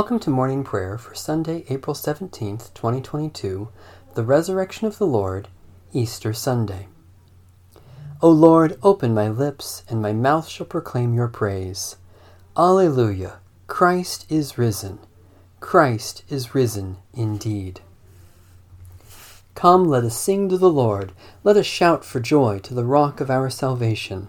Welcome to morning prayer for Sunday, April 17th, 2022, the resurrection of the Lord, Easter Sunday. O Lord, open my lips, and my mouth shall proclaim your praise. Alleluia! Christ is risen. Christ is risen indeed. Come, let us sing to the Lord. Let us shout for joy to the rock of our salvation.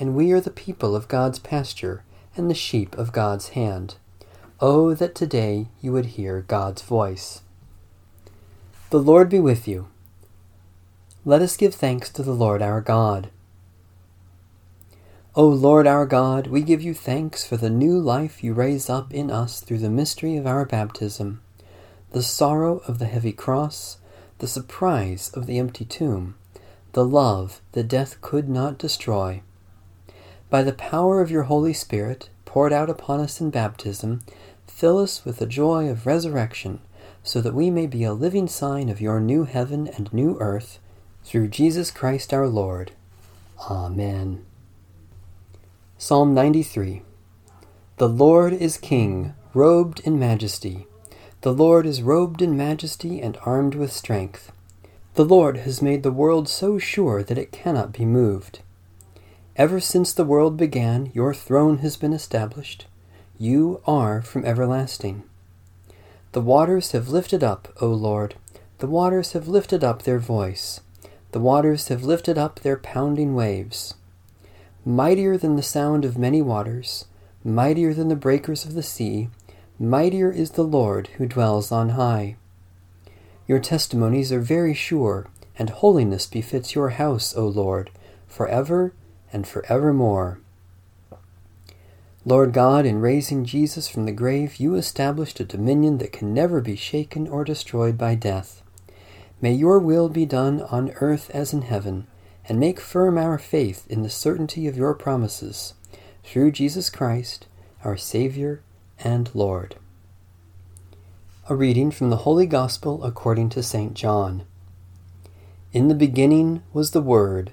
and we are the people of God's pasture and the sheep of God's hand. Oh, that today you would hear God's voice. The Lord be with you. Let us give thanks to the Lord our God. O Lord our God, we give you thanks for the new life you raise up in us through the mystery of our baptism, the sorrow of the heavy cross, the surprise of the empty tomb, the love that death could not destroy by the power of your Holy Spirit, poured out upon us in baptism, fill us with the joy of resurrection, so that we may be a living sign of your new heaven and new earth, through Jesus Christ our Lord. Amen. Psalm 93 The Lord is King, robed in majesty. The Lord is robed in majesty and armed with strength. The Lord has made the world so sure that it cannot be moved. Ever since the world began, your throne has been established. You are from everlasting. The waters have lifted up, O Lord, the waters have lifted up their voice. The waters have lifted up their pounding waves. Mightier than the sound of many waters, mightier than the breakers of the sea, mightier is the Lord who dwells on high. Your testimonies are very sure, and holiness befits your house, O Lord, for ever and forevermore. Lord God, in raising Jesus from the grave, you established a dominion that can never be shaken or destroyed by death. May your will be done on earth as in heaven, and make firm our faith in the certainty of your promises, through Jesus Christ, our Savior and Lord. A reading from the Holy Gospel according to St. John. In the beginning was the Word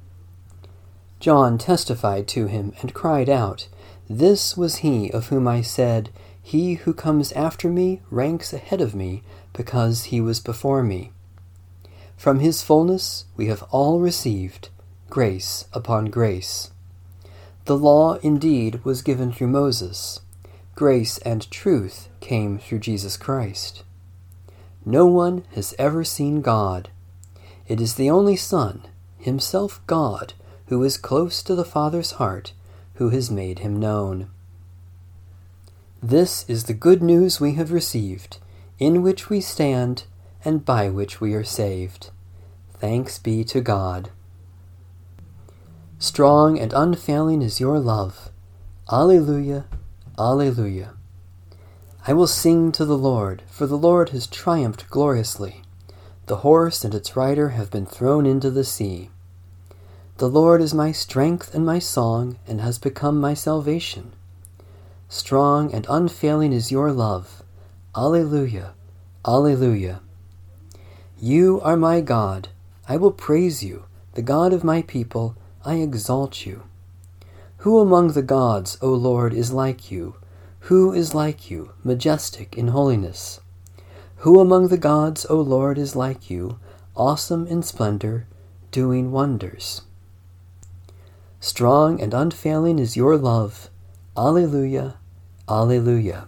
John testified to him and cried out, This was he of whom I said, He who comes after me ranks ahead of me, because he was before me. From his fullness we have all received grace upon grace. The law indeed was given through Moses. Grace and truth came through Jesus Christ. No one has ever seen God. It is the only Son, himself God, who is close to the Father's heart, who has made him known. This is the good news we have received, in which we stand, and by which we are saved. Thanks be to God. Strong and unfailing is your love. Alleluia, Alleluia. I will sing to the Lord, for the Lord has triumphed gloriously. The horse and its rider have been thrown into the sea. The Lord is my strength and my song, and has become my salvation. Strong and unfailing is your love. Alleluia, Alleluia. You are my God. I will praise you, the God of my people. I exalt you. Who among the gods, O Lord, is like you? Who is like you, majestic in holiness? Who among the gods, O Lord, is like you, awesome in splendor, doing wonders? Strong and unfailing is your love. Alleluia, Alleluia.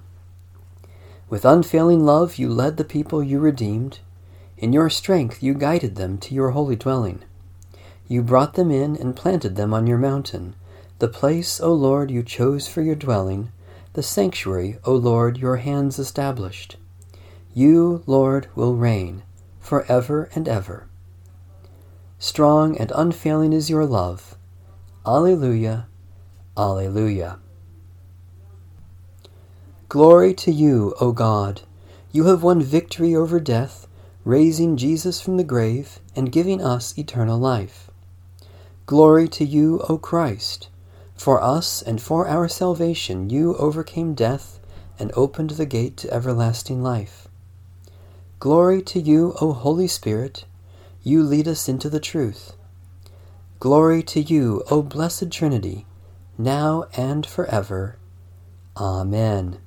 With unfailing love you led the people you redeemed. In your strength you guided them to your holy dwelling. You brought them in and planted them on your mountain, the place, O Lord, you chose for your dwelling the sanctuary, O Lord, your hands established. You, Lord, will reign for ever and ever. Strong and unfailing is your love. Alleluia, Alleluia. Glory to you, O God. You have won victory over death, raising Jesus from the grave and giving us eternal life. Glory to you, O Christ. For us and for our salvation, you overcame death and opened the gate to everlasting life. Glory to you, O Holy Spirit. You lead us into the truth. Glory to you, O Blessed Trinity, now and forever. Amen.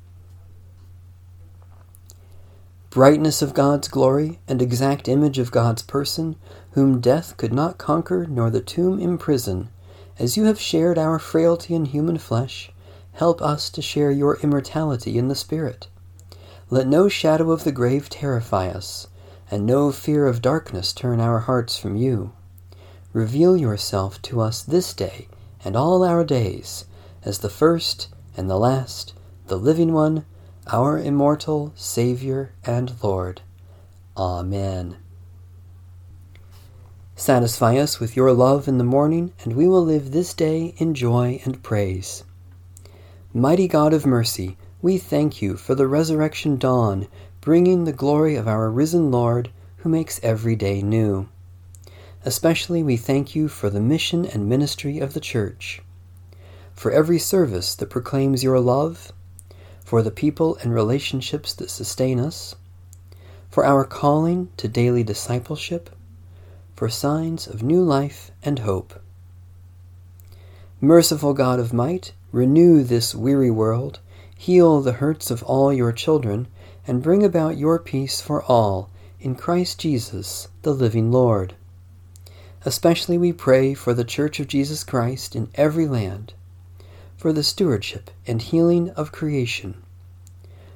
Brightness of God's glory and exact image of God's person, whom death could not conquer nor the tomb imprison as you have shared our frailty in human flesh, help us to share your immortality in the Spirit. Let no shadow of the grave terrify us, and no fear of darkness turn our hearts from you. Reveal yourself to us this day and all our days, as the first and the last, the living one, our immortal Saviour and Lord. Amen. Satisfy us with your love in the morning, and we will live this day in joy and praise. Mighty God of mercy, we thank you for the resurrection dawn, bringing the glory of our risen Lord, who makes every day new. Especially we thank you for the mission and ministry of the Church, for every service that proclaims your love, for the people and relationships that sustain us, for our calling to daily discipleship, for signs of new life and hope. Merciful God of might, renew this weary world, heal the hurts of all your children, and bring about your peace for all in Christ Jesus, the living Lord. Especially we pray for the Church of Jesus Christ in every land, for the stewardship and healing of creation,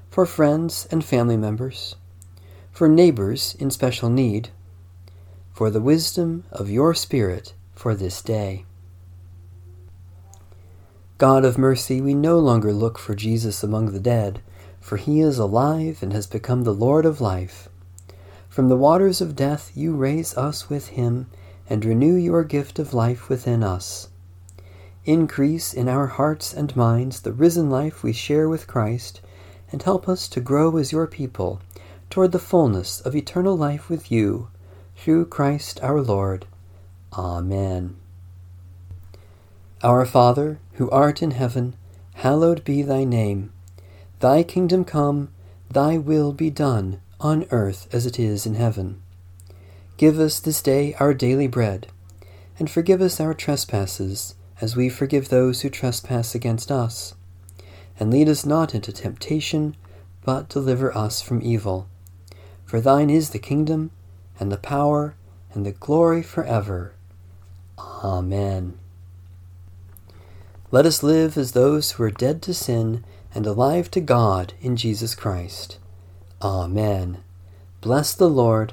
for friends and family members, for neighbors in special need, for the wisdom of your Spirit for this day. God of mercy, we no longer look for Jesus among the dead, for he is alive and has become the Lord of life. From the waters of death you raise us with him and renew your gift of life within us. Increase in our hearts and minds the risen life we share with Christ, and help us to grow as your people toward the fullness of eternal life with you through Christ our Lord. Amen. Our Father, who art in heaven, hallowed be thy name. Thy kingdom come, thy will be done, on earth as it is in heaven. Give us this day our daily bread, and forgive us our trespasses, as we forgive those who trespass against us. And lead us not into temptation, but deliver us from evil. For thine is the kingdom, and the power, and the glory forever. Amen. Let us live as those who are dead to sin and alive to God in Jesus Christ. Amen. Bless the Lord.